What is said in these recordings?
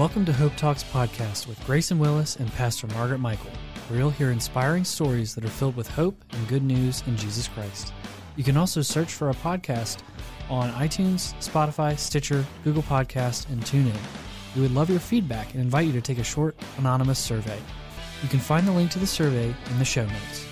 Welcome to Hope Talks podcast with Grayson Willis and Pastor Margaret Michael, where you'll hear inspiring stories that are filled with hope and good news in Jesus Christ. You can also search for our podcast on iTunes, Spotify, Stitcher, Google Podcast, and TuneIn. We would love your feedback and invite you to take a short anonymous survey. You can find the link to the survey in the show notes.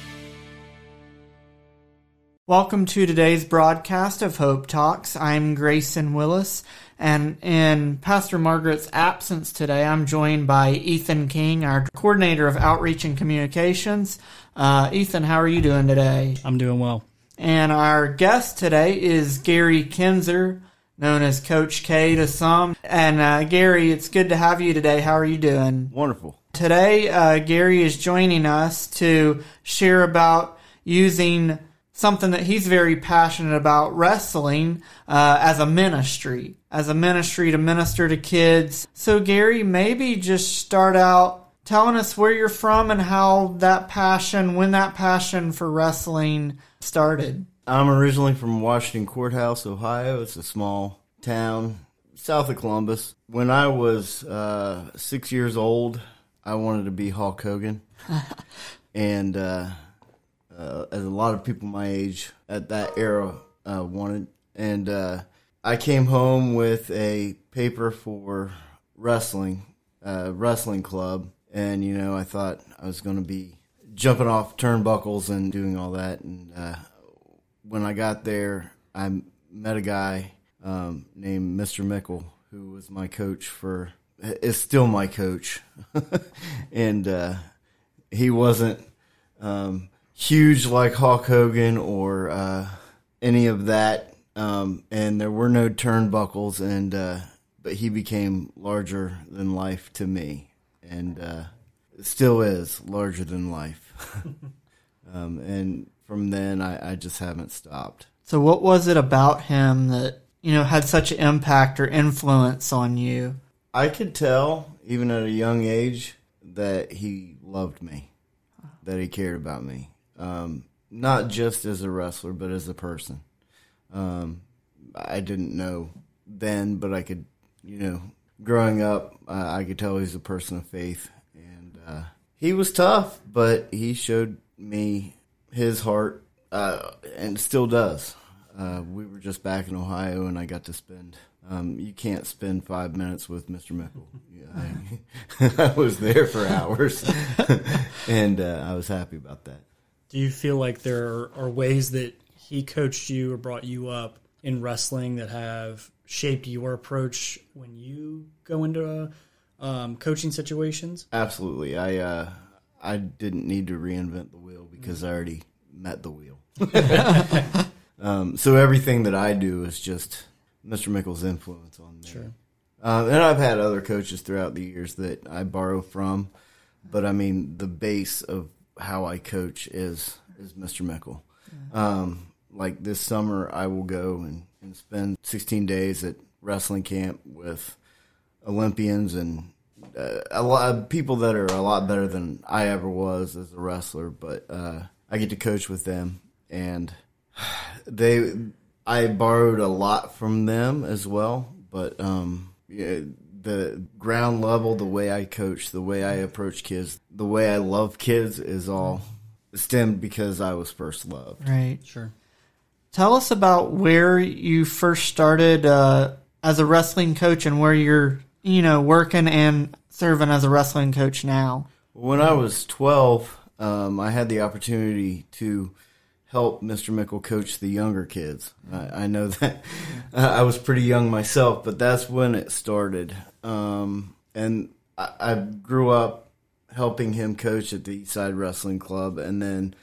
Welcome to today's broadcast of Hope Talks. I'm Grayson Willis, and in Pastor Margaret's absence today, I'm joined by Ethan King, our coordinator of outreach and communications. Uh, Ethan, how are you doing today? I'm doing well. And our guest today is Gary Kinzer, known as Coach K to some. And uh, Gary, it's good to have you today. How are you doing? Wonderful. Today, uh, Gary is joining us to share about using something that he's very passionate about wrestling uh, as a ministry, as a ministry to minister to kids. So, Gary, maybe just start out telling us where you're from and how that passion, when that passion for wrestling started. I'm originally from Washington Court House, Ohio. It's a small town south of Columbus. When I was uh, six years old, I wanted to be Hulk Hogan. and uh, uh, as a lot of people my age at that era uh, wanted. And uh, I came home with a paper for wrestling, uh, wrestling club, and you know I thought I was going to be jumping off turnbuckles and doing all that. And uh, when I got there, I met a guy um, named Mr. Mickle who was my coach for is still my coach, and uh, he wasn't. Um, huge like Hulk Hogan or uh, any of that. Um, and there were no turnbuckles, and uh, but he became larger than life to me, and uh, still is larger than life. um, and from then, I, I just haven't stopped. So, what was it about him that you know had such an impact or influence on you? I could tell, even at a young age, that he loved me, that he cared about me um, not just as a wrestler, but as a person. Um, I didn't know then, but I could, you know, growing up, uh, I could tell he's a person of faith, and uh, he was tough, but he showed me his heart, uh, and still does. Uh, we were just back in Ohio, and I got to spend. Um, you can't spend five minutes with Mr. Mickle. Yeah, I, I, was there for hours, and uh, I was happy about that. Do you feel like there are ways that he coached you or brought you up in wrestling that have shaped your approach when you go into um, coaching situations? Absolutely. I uh, I didn't need to reinvent the wheel because I already met the wheel. um, so everything that I do is just Mr. Mickle's influence on me. Sure. Um, and I've had other coaches throughout the years that I borrow from, but I mean the base of how I coach is is Mr. Mickle. Um, like this summer, I will go and, and spend 16 days at wrestling camp with Olympians and uh, a lot of people that are a lot better than I ever was as a wrestler. But uh, I get to coach with them, and they I borrowed a lot from them as well. But um, yeah, the ground level, the way I coach, the way I approach kids, the way I love kids is all stemmed because I was first loved. Right. Sure. Tell us about where you first started uh, as a wrestling coach and where you're, you know, working and serving as a wrestling coach now. When I was 12, um, I had the opportunity to help Mr. Mickle coach the younger kids. I, I know that I was pretty young myself, but that's when it started. Um, and I, I, grew up helping him coach at the Eastside Wrestling Club, and then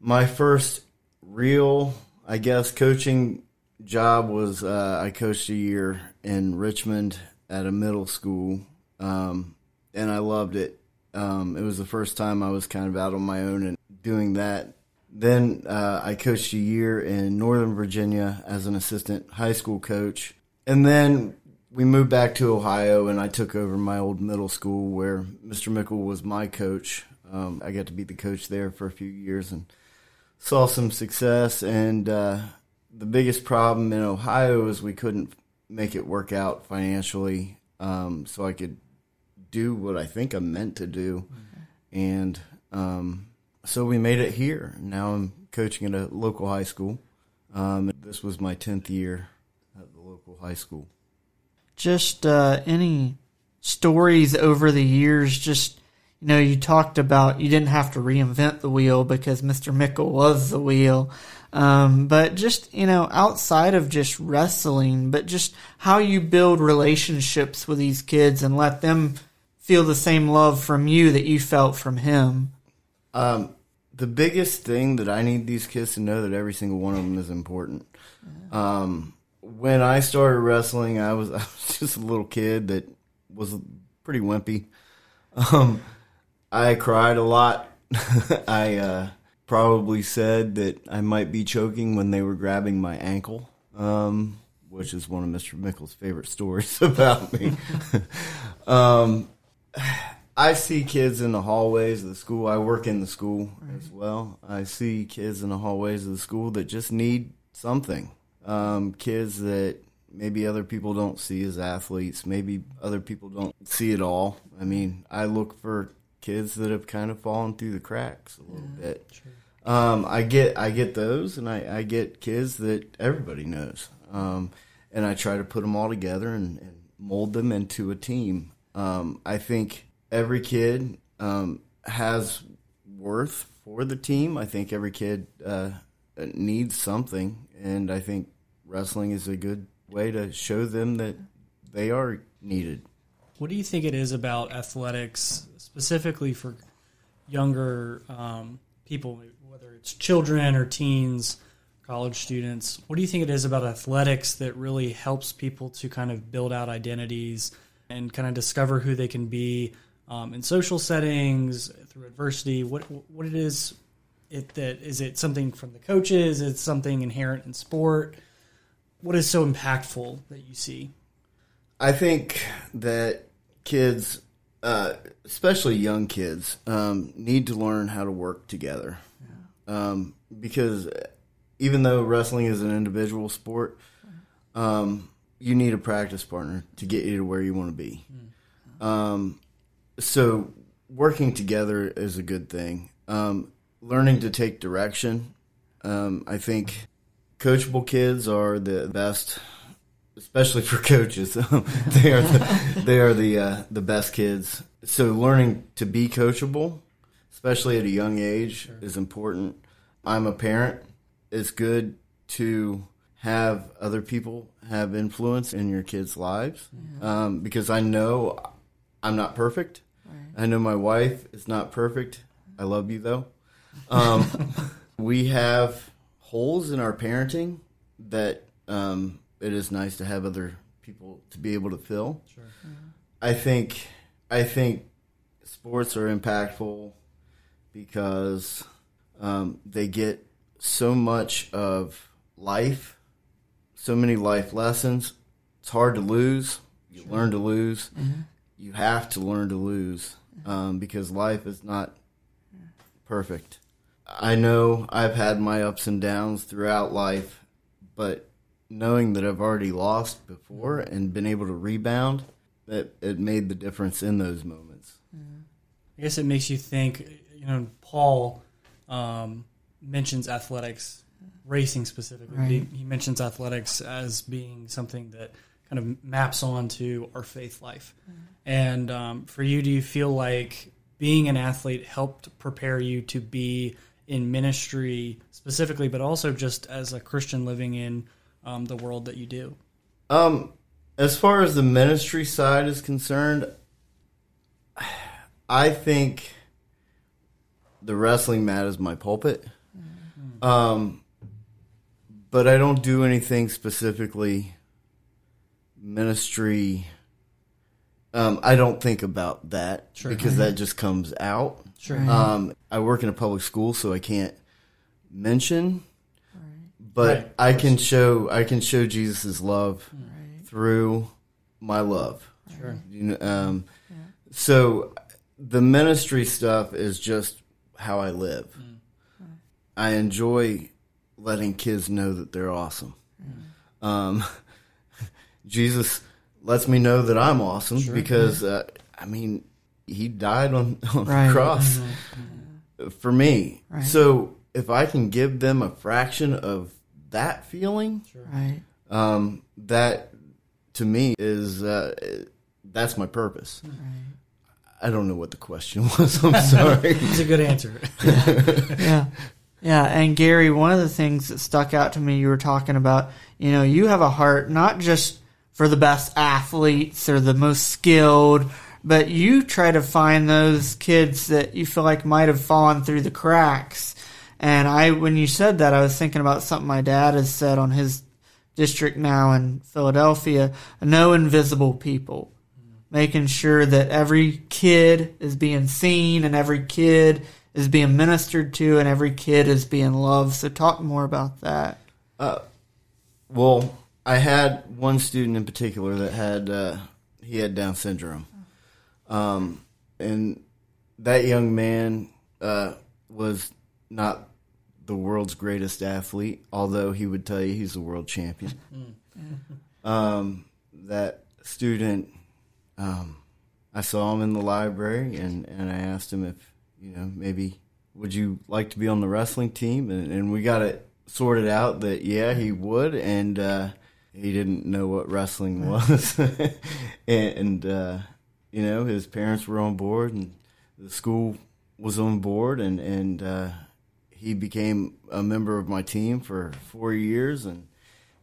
my first real, I guess, coaching job was uh, I coached a year in Richmond at a middle school, um, and I loved it. Um, it was the first time I was kind of out on my own and doing that then uh, I coached a year in Northern Virginia as an assistant high school coach. And then we moved back to Ohio, and I took over my old middle school where Mr. Mickle was my coach. Um, I got to be the coach there for a few years and saw some success. And uh, the biggest problem in Ohio is we couldn't make it work out financially. um, so I could do what I think I'm meant to do. And um, so we made it here. Now I'm coaching at a local high school. Um, this was my 10th year at the local high school. Just uh, any stories over the years, just you know, you talked about you didn't have to reinvent the wheel because Mr. Mickle was the wheel. Um, but just, you know, outside of just wrestling, but just how you build relationships with these kids and let them feel the same love from you that you felt from him. Um, the biggest thing that I need these kids to know that every single one of them is important. Um, when I started wrestling, I was, I was just a little kid that was pretty wimpy. Um, I cried a lot. I uh, probably said that I might be choking when they were grabbing my ankle, um, which is one of Mr. Mickle's favorite stories about me. I see kids in the hallways of the school. I work in the school as well. I see kids in the hallways of the school that just need something. Um, kids that maybe other people don't see as athletes. Maybe other people don't see it all. I mean, I look for kids that have kind of fallen through the cracks a little yeah, bit. Um, I get I get those, and I, I get kids that everybody knows, um, and I try to put them all together and, and mold them into a team. Um, I think every kid um, has worth for the team. I think every kid uh, needs something, and I think wrestling is a good way to show them that they are needed. What do you think it is about athletics, specifically for younger um, people, whether it's children or teens, college students? What do you think it is about athletics that really helps people to kind of build out identities and kind of discover who they can be um, in social settings through adversity? What what it is? It that is it something from the coaches? It's something inherent in sport what is so impactful that you see? I think that kids, uh, especially young kids, um, need to learn how to work together. Yeah. Um, because even though wrestling is an individual sport, um, you need a practice partner to get you to where you want to be. Mm. So working together is a good thing. Um, learning to take direction, um, I think coachable kids are the best, especially for coaches. they are the, they are the uh, the best kids. So learning to be coachable, especially at a young age, sure. is important. I'm a parent. It's good to have other people have influence in your kids' lives yeah. um, because I know I'm not perfect. Right. I know my wife is not perfect. I love you though. Um, we have holes in our parenting that um, it is nice to have other people to be able to fill. Sure. Mm-hmm. I think I think sports are impactful because um, they get so much of life, so many life lessons. It's hard to lose. You sure. learn to lose. Mm-hmm. You have to learn to lose um, because life is not perfect. I know I've had my ups and downs throughout life, but knowing that I've already lost before and been able to rebound, that it made the difference in those moments. I guess it makes you think. You know, Paul um, mentions athletics, racing specifically. Right. He, he mentions athletics as being something that kind of maps onto our faith life. Mm-hmm. And um, for you, do you feel like being an athlete helped prepare you to be in ministry specifically, but also just as a Christian living in um, the world that you do? Um, as far as the ministry side is concerned, I think the wrestling mat is my pulpit. Mm-hmm. Um, but I don't do anything specifically ministry. Um, I don't think about that sure. because that just comes out. Sure. Um, I work in a public school, so I can't mention, right. but right. I can show I can show Jesus' love right. through my love. Sure. You know, um, yeah. So the ministry stuff is just how I live. Mm. I enjoy letting kids know that they're awesome. Mm. Um, Jesus lets me know that I'm awesome because uh, I mean he died on, on Right. the cross for me. Right. So if I can give them a fraction of that feeling, Right. um, that to me is uh, that's my purpose. I don't know what the question was. I'm sorry. It's a good answer. Yeah. Yeah. And Gary, one of the things that stuck out to me, you were talking about, you know, you have a heart not just for the best athletes or the most skilled, but you try to find those kids that you feel like might have fallen through the cracks. And I, when you said that, I was thinking about something my dad has said on his district now in Philadelphia no invisible people. Making sure that every kid is being seen and every kid is being ministered to and every kid is being loved. So, talk more about that. Uh, well, I had one student in particular that had uh, he had Down syndrome, um, and that young man uh, was not the world's greatest athlete, although he would tell you he's a world champion. um, that student, um, I saw him in the library, and, and I asked him if you know maybe would you like to be on the wrestling team, and, and we got it sorted out that yeah he would, and uh, he didn't know what wrestling was, and, uh, you know his parents were on board, and the school was on board, and and uh, he became a member of my team for four years, and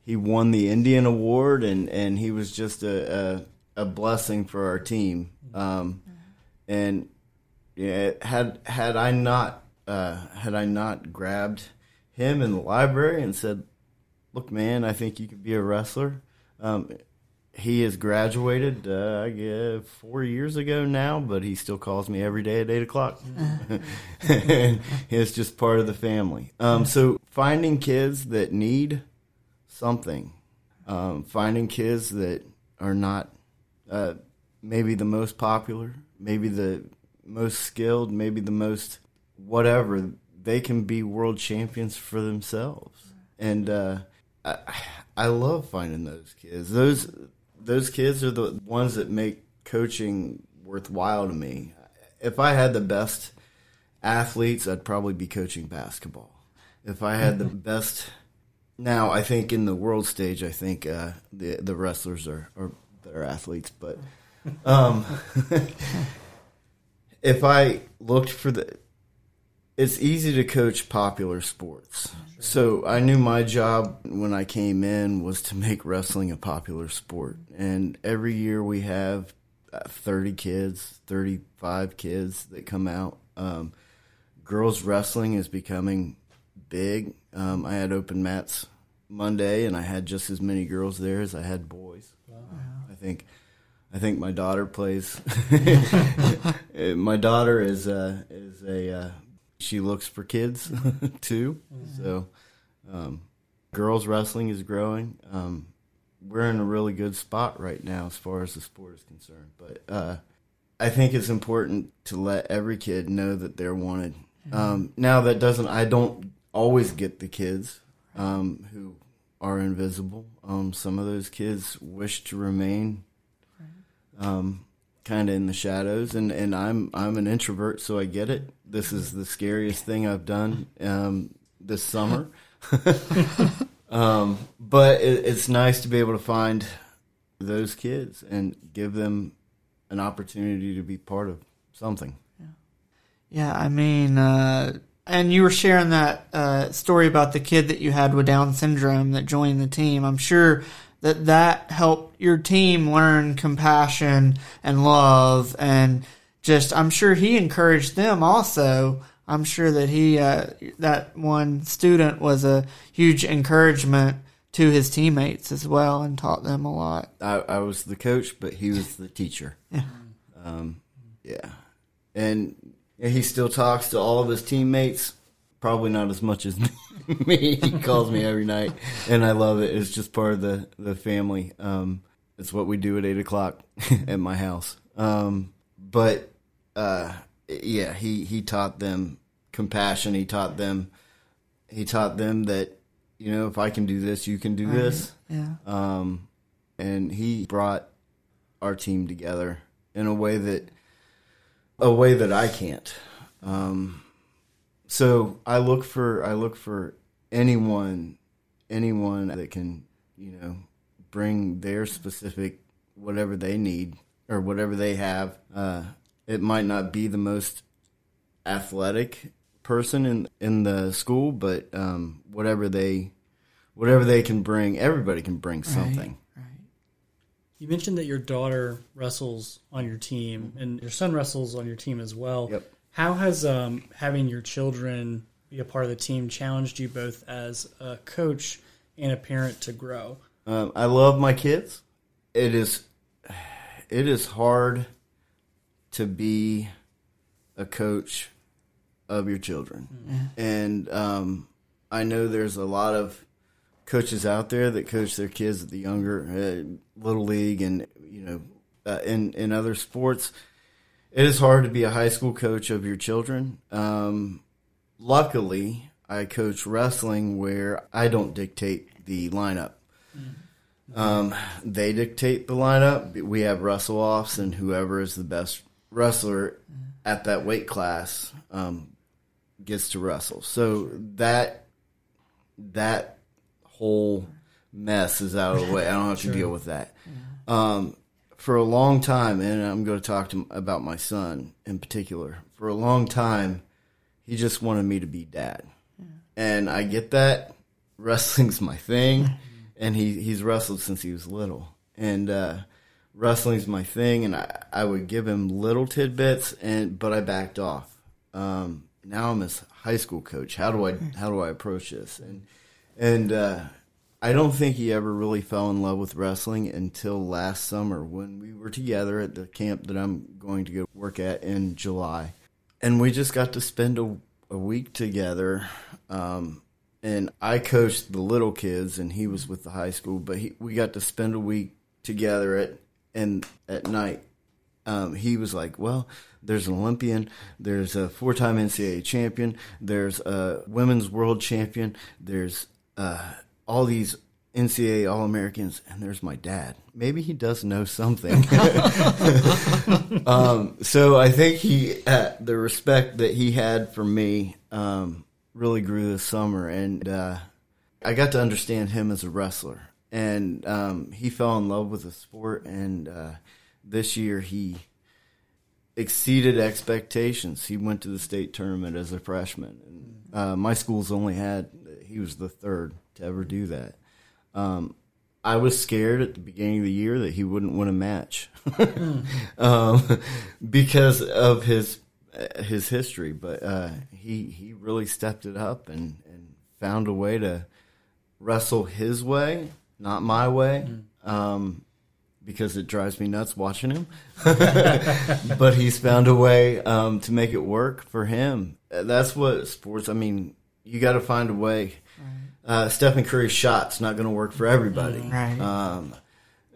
he won the Indian Award, and, and he was just a, a, a blessing for our team. Um, and yeah, had had I not uh, had I not grabbed him in the library and said, "Look, man, I think you could be a wrestler." Um, he has graduated, uh, I guess, four years ago now, but he still calls me every day at eight o'clock. and it's just part of the family. Um, so finding kids that need something, um, finding kids that are not uh, maybe the most popular, maybe the most skilled, maybe the most whatever, they can be world champions for themselves. And uh, I, I love finding those kids. Those those kids are the ones that make coaching worthwhile to me. If I had the best athletes, I'd probably be coaching basketball. If I had the best, now I think in the world stage, I think uh, the the wrestlers are are better athletes. But um, if I looked for the, it's easy to coach popular sports. So I knew my job when I came in was to make wrestling a popular sport. And every year we have uh, 30 kids, 35 kids that come out. Um, girls wrestling is becoming big. Um, I had open mats Monday, and I had just as many girls there as I had boys. I think, I think my daughter plays. my daughter is uh, is a uh, she looks for kids too. So, um, girls wrestling is growing. Um, we're in a really good spot right now as far as the sport is concerned. But uh, I think it's important to let every kid know that they're wanted. Um, now that doesn't I don't always get the kids um, who are invisible. Um, some of those kids wish to remain um, kind of in the shadows, and, and I'm I'm an introvert, so I get it. This is the scariest thing I've done um, this summer. um, but it, it's nice to be able to find those kids and give them an opportunity to be part of something. Yeah, I mean, uh, and you were sharing that uh, story about the kid that you had with Down syndrome that joined the team. I'm sure that that helped your team learn compassion and love, and just I'm sure he encouraged them also. I'm sure that he uh, that one student was a huge encouragement to his teammates as well, and taught them a lot. I, I was the coach, but he was the teacher. Yeah. Um, yeah. And he still talks to all of his teammates, probably not as much as me. he calls me every night, and I love it. It's just part of the, the family. Um, it's what we do at 8 o'clock at my house. Um, but, uh, yeah, he, he taught them compassion. He taught them, he taught them that, you know, if I can do this, you can do this. Yeah. Um, and he brought our team together in a way that a way that I can't. Um, so I look for I look for anyone anyone that can you know bring their specific whatever they need or whatever they have. Uh, it might not be the most athletic person in in the school, but um, whatever they whatever they can bring, everybody can bring something. Right. You mentioned that your daughter wrestles on your team, and your son wrestles on your team as well. Yep. How has um, having your children be a part of the team challenged you both as a coach and a parent to grow? Um, I love my kids. It is it is hard to be a coach of your children, and um, I know there's a lot of coaches out there that coach their kids at the younger uh, little league and you know uh, in in other sports. It is hard to be a high school coach of your children. Um, luckily, I coach wrestling where I don't dictate the lineup. Um, they dictate the lineup. We have wrestle offs, and whoever is the best wrestler at that weight class um, gets to wrestle. So that that whole mess is out of the way. I don't have to deal with that. Um, for a long time, and I'm going to talk to about my son in particular. For a long time, he just wanted me to be dad, and I get that. Wrestling's my thing, and he he's wrestled since he was little, and uh, wrestling's my thing. And I, I would give him little tidbits, and but I backed off. Um, now I'm his high school coach. How do I how do I approach this? And and uh, I don't think he ever really fell in love with wrestling until last summer when we were together at the camp that I'm going to go work at in July, and we just got to spend a, a week together. Um, and I coached the little kids, and he was with the high school. But he, we got to spend a week together at and at night. Um, he was like, "Well, there's an Olympian, there's a four-time NCAA champion, there's a women's world champion, there's uh, all these NCAA All Americans, and there's my dad. Maybe he does know something." um, so I think he, uh, the respect that he had for me, um, really grew this summer, and uh, I got to understand him as a wrestler, and um, he fell in love with the sport, and uh, this year he exceeded expectations. He went to the state tournament as a freshman, and uh, my school's only had he was the third to ever do that. Um, I was scared at the beginning of the year that he wouldn't win a match um, because of his his history, but uh, he he really stepped it up and, and found a way to wrestle his way, not my way, um, because it drives me nuts watching him. but he's found a way um, to make it work for him. Uh, That's what sports. I mean, you got to find a way. Uh, Stephen Curry's shot's not going to work for everybody. Right. Um,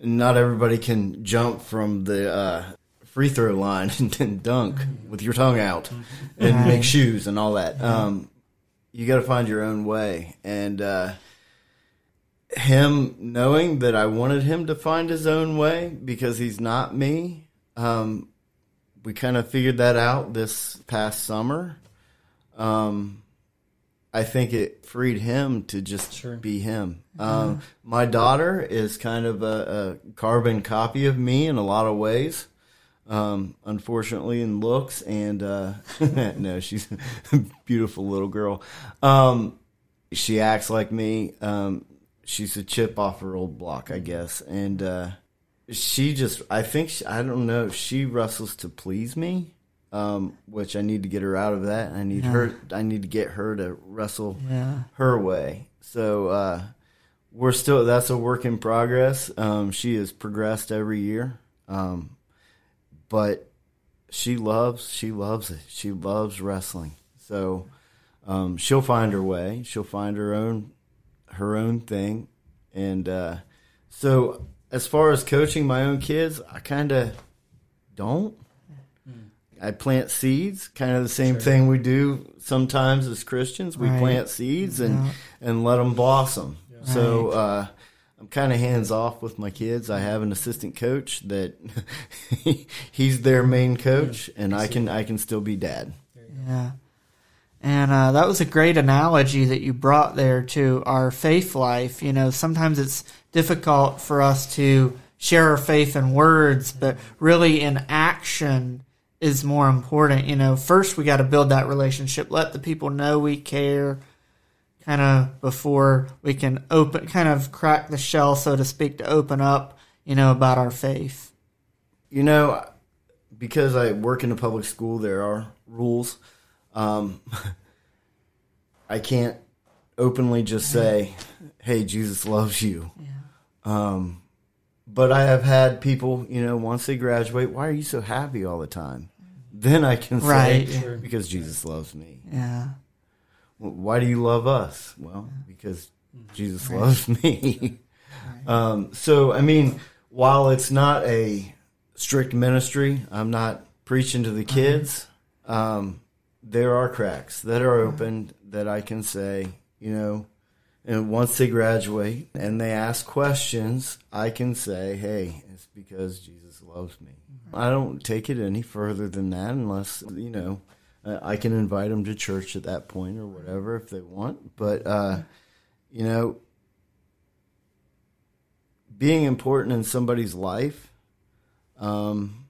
not everybody can jump from the uh, free throw line and, and dunk with your tongue out and Right. make shoes and all that. Um, you got to find your own way. And uh, him knowing that I wanted him to find his own way because he's not me, um, we kind of figured that out this past summer. Um, I think it freed him to just Sure. be him. Um, my daughter is kind of a, a carbon copy of me in a lot of ways. Um, unfortunately, in looks and uh, no, she's a beautiful little girl. Um, she acts like me. Um, she's a chip off her old block, I guess, and uh, she just I think she, I don't know. She wrestles to please me, um, which I need to get her out of that. I need her. I need to get her to wrestle Yeah. her way. So uh, we're still that's a work in progress. Um, she has progressed every year, um, but she loves she loves it. She loves wrestling. So um, she'll find her way. She'll find her own her own thing, and uh, so as far as coaching my own kids, I kind of don't. I plant seeds, kind of the same thing we do sometimes as Christians. We Right. plant seeds and Yeah. and let them blossom. So uh, I'm kind of hands off with my kids. I have an assistant coach that he's their main coach, and I can I can still be dad. Yeah. And uh, that was a great analogy that you brought there to our faith life. You know, sometimes it's difficult for us to share our faith in words, but really in action is more important. You know, first we got to build that relationship, let the people know we care, kind of before we can open, kind of crack the shell, so to speak, to open up, you know, about our faith. You know, because I work in a public school, there are rules. Um, I can't openly just say, "Hey, Jesus loves you." Yeah. Um, but I have had people, you know, once they graduate, why are you so happy all the time? Then I can say, Right. Sure. because Jesus loves me. Yeah. Well, why do you love us? Well, because Jesus loves me. um, so, I mean, while it's not a strict ministry, I'm not preaching to the kids. Um, there are cracks that are opened that I can say, you know, and once they graduate and they ask questions, I can say, hey, it's because Jesus loves me. I don't take it any further than that unless, you know, I can invite them to church at that point or whatever if they want. But, uh, you know, being important in somebody's life, um,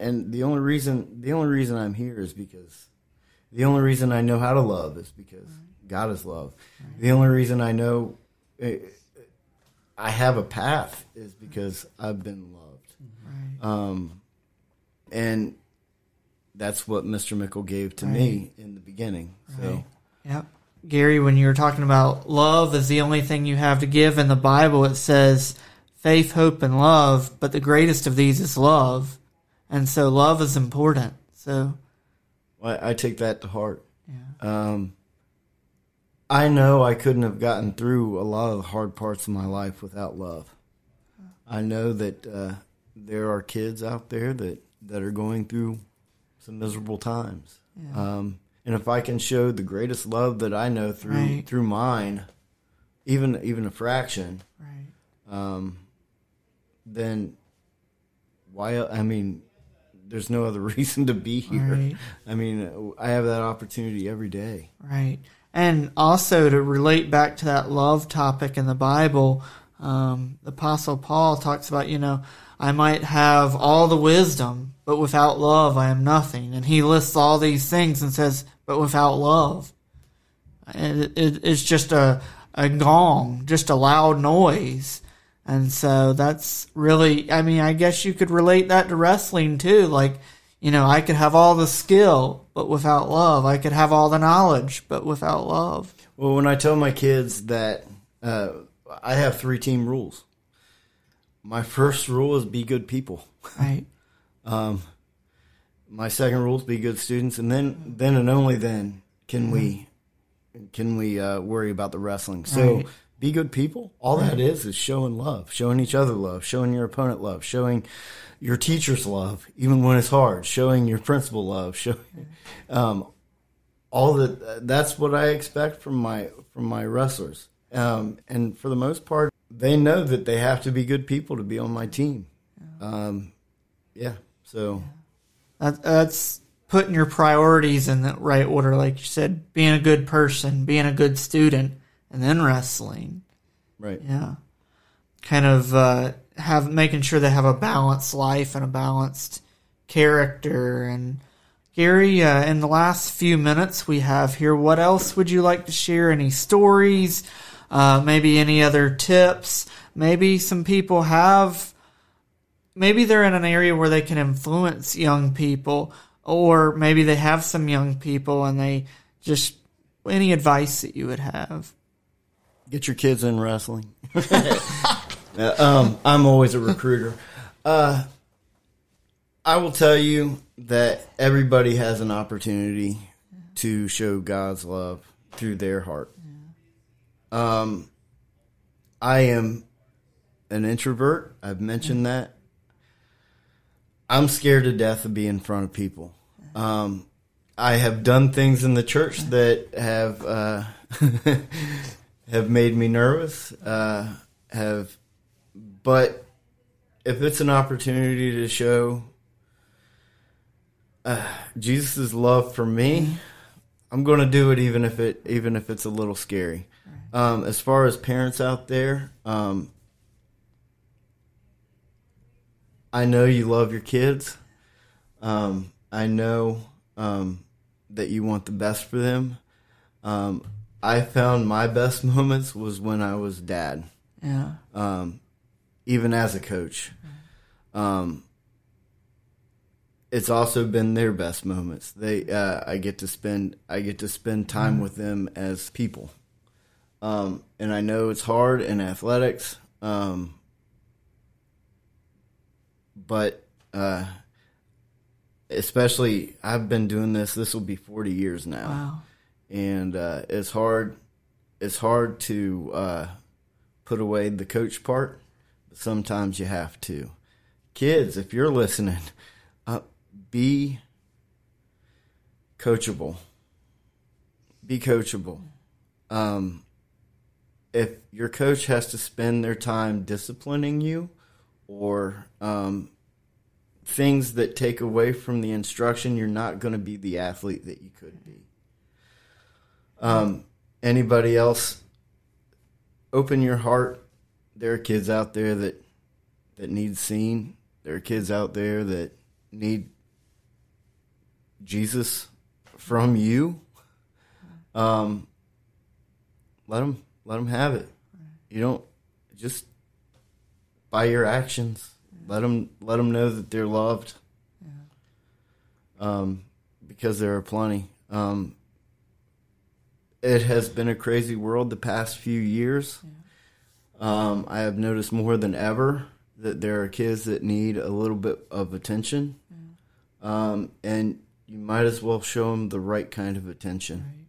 and the only reason the only reason I'm here is because the only reason I know how to love is because God is love. The only reason I know uh, I have a path is because I've been loved. Right. Um, and that's what Mr. Mickle gave to me in the beginning. So Right. Yep. Gary, when you were talking about love is the only thing you have to give in the Bible, it says faith, hope, and love, but the greatest of these is love. And so love is important. So, I, I take that to heart. yeah. Um, I know I couldn't have gotten through a lot of the hard parts of my life without love. I know that uh, there are kids out there that, that are going through some miserable times. Um, and if I can show the greatest love that I know through Right. through mine, even even a fraction, Right. um, then why? I mean, there's no other reason to be here. Right. I mean, I have that opportunity every day. Right. And also to relate back to that love topic in the Bible, um, the Apostle Paul talks about, you know, I might have all the wisdom, but without love, I am nothing. And he lists all these things and says, but without love, it, it, it's just a, a gong, just a loud noise. And so that's really, I mean, I guess you could relate that to wrestling too. Like, you know, I could have all the skill, but without love. I could have all the knowledge, but without love. Well, when I tell my kids that uh, I have three team rules, my first rule is be good people. Right. Um, my second rule is be good students, and then then and only then can we can we uh, worry about the wrestling. So Right. be good people. All that is is showing love, showing each other love, showing your opponent love, showing your teachers love, even when it's hard, showing your principal love, showing um, all that. That's what I expect from my from my wrestlers, um, and for the most part, they know that they have to be good people to be on my team. Um, yeah. So That, that's putting your priorities in the right order, like you said, being a good person, being a good student, and then wrestling. right. Yeah. Kind of uh, have making sure they have a balanced life and a balanced character. And Gary, uh, in the last few minutes we have here, what else would you like to share? Any stories? Uh, maybe any other tips? Maybe some people have. Maybe they're in an area where they can influence young people, or maybe they have some young people and they just. Any advice that you would have? Get your kids in wrestling. Uh, um, I'm always a recruiter. Uh, I will tell you that everybody has an opportunity to show God's love through their heart. Um, I am an introvert. I've mentioned that. I'm scared to death of being in front of people. Um, I have done things in the church that have uh, have made me nervous. Uh, have, but if it's an opportunity to show uh, Jesus' love for me, I'm going to do it, even if it even if it's a little scary. Um, as far as parents out there, um, I know you love your kids. Um, I know um, that you want the best for them. Um, I found my best moments was when I was dad. Yeah. Um, even as a coach. Um, it's also been their best moments. They, uh, I get to spend, I get to spend time with them as people. Um, and I know it's hard in athletics. Um, but, uh, especially I've been doing this, this will be 40 years now. Wow. And, uh, it's hard, it's hard to, uh, put away the coach part, but sometimes you have to. Kids, if you're listening, uh, be coachable. Be coachable. Um, if your coach has to spend their time disciplining you or um, things that take away from the instruction, you're not going to be the athlete that you could be. Um, anybody else? Open your heart. There are kids out there that that need seen. There are kids out there that need Jesus from you. Um, let them let them have it. You don't just by your actions. Let them let them know that they're loved. Um, because there are plenty. Um, it has been a crazy world the past few years. Um, I have noticed more than ever that there are kids that need a little bit of attention, um, and you might as well show them the right kind of attention.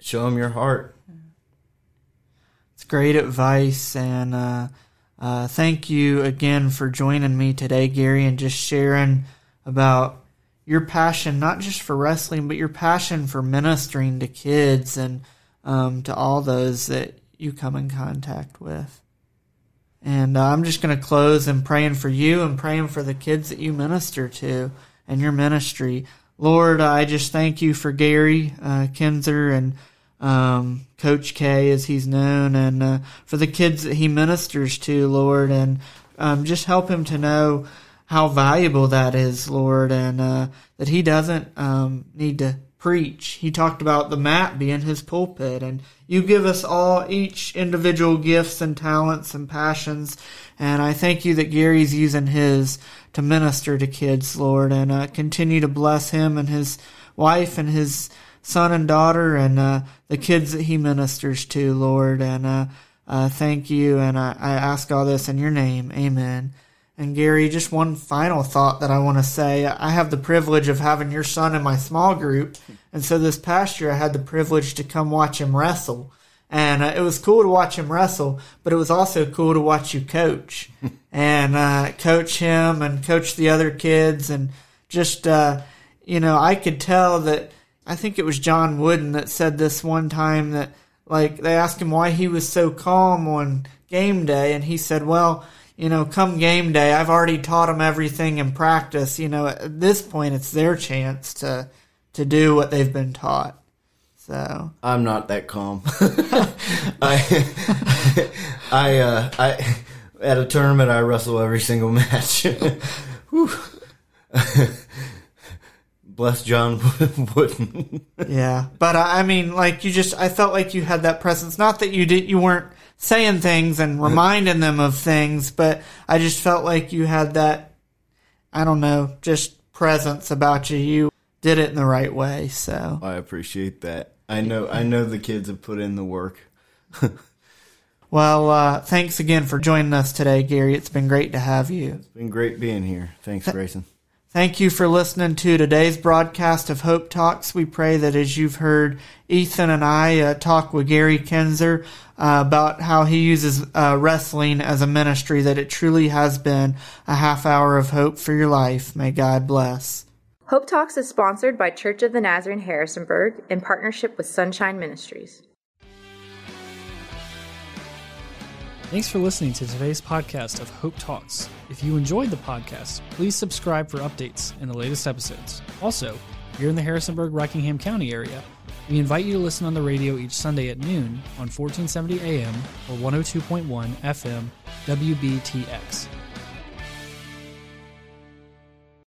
Show them your heart. It's great advice, and uh, uh, thank you again for joining me today, Gary, and just sharing about your passion, not just for wrestling, but your passion for ministering to kids and um, to all those that you come in contact with. And uh, I'm just going to close and praying for you and praying for the kids that you minister to and your ministry. Lord, I just thank you for Gary uh, Kinzer and um, Coach K, as he's known, and uh, for the kids that he ministers to, Lord, and um, just help him to know how valuable that is, Lord, and uh, that he doesn't um, need to preach. He talked about the mat being his pulpit, and you give us all each individual gifts and talents and passions, and I thank you that Gary's using his to minister to kids, Lord, and uh, continue to bless him and his wife and his son and daughter and uh, the kids that he ministers to, Lord. And uh, uh, thank you. And I, I ask all this in your name. Amen. And Gary, just one final thought that I want to say. I have the privilege of having your son in my small group. And so this past year, I had the privilege to come watch him wrestle. And uh, it was cool to watch him wrestle, but it was also cool to watch you coach and uh, coach him and coach the other kids. And just, uh, you know, I could tell that I think it was John Wooden that said this one time that like they asked him why he was so calm on game day and he said, "Well, you know, come game day, I've already taught them everything in practice. You know, at this point it's their chance to to do what they've been taught." So, I'm not that calm. I, I, uh, I, at a tournament, I wrestle every single match. Bless John Wooden. yeah, but uh, I mean, like you just, I felt like you had that presence. Not that you did, you weren't saying things and reminding them of things, but I just felt like you had that. I don't know, just presence about you. You did it in the right way. So I appreciate that. I know, I know the kids have put in the work. well, uh, thanks again for joining us today, Gary. It's been great to have you. It's been great being here. Thanks, Grayson. Thank you for listening to today's broadcast of Hope Talks. We pray that as you've heard Ethan and I uh, talk with Gary Kinzer uh, about how he uses uh, wrestling as a ministry, that it truly has been a half hour of hope for your life. May God bless. Hope Talks is sponsored by Church of the Nazarene Harrisonburg in partnership with Sunshine Ministries. Thanks for listening to today's podcast of Hope Talks. If you enjoyed the podcast, please subscribe for updates and the latest episodes. Also, if you're in the Harrisonburg Rockingham County area, we invite you to listen on the radio each Sunday at noon on 1470 AM or 102.1 FM WBTX.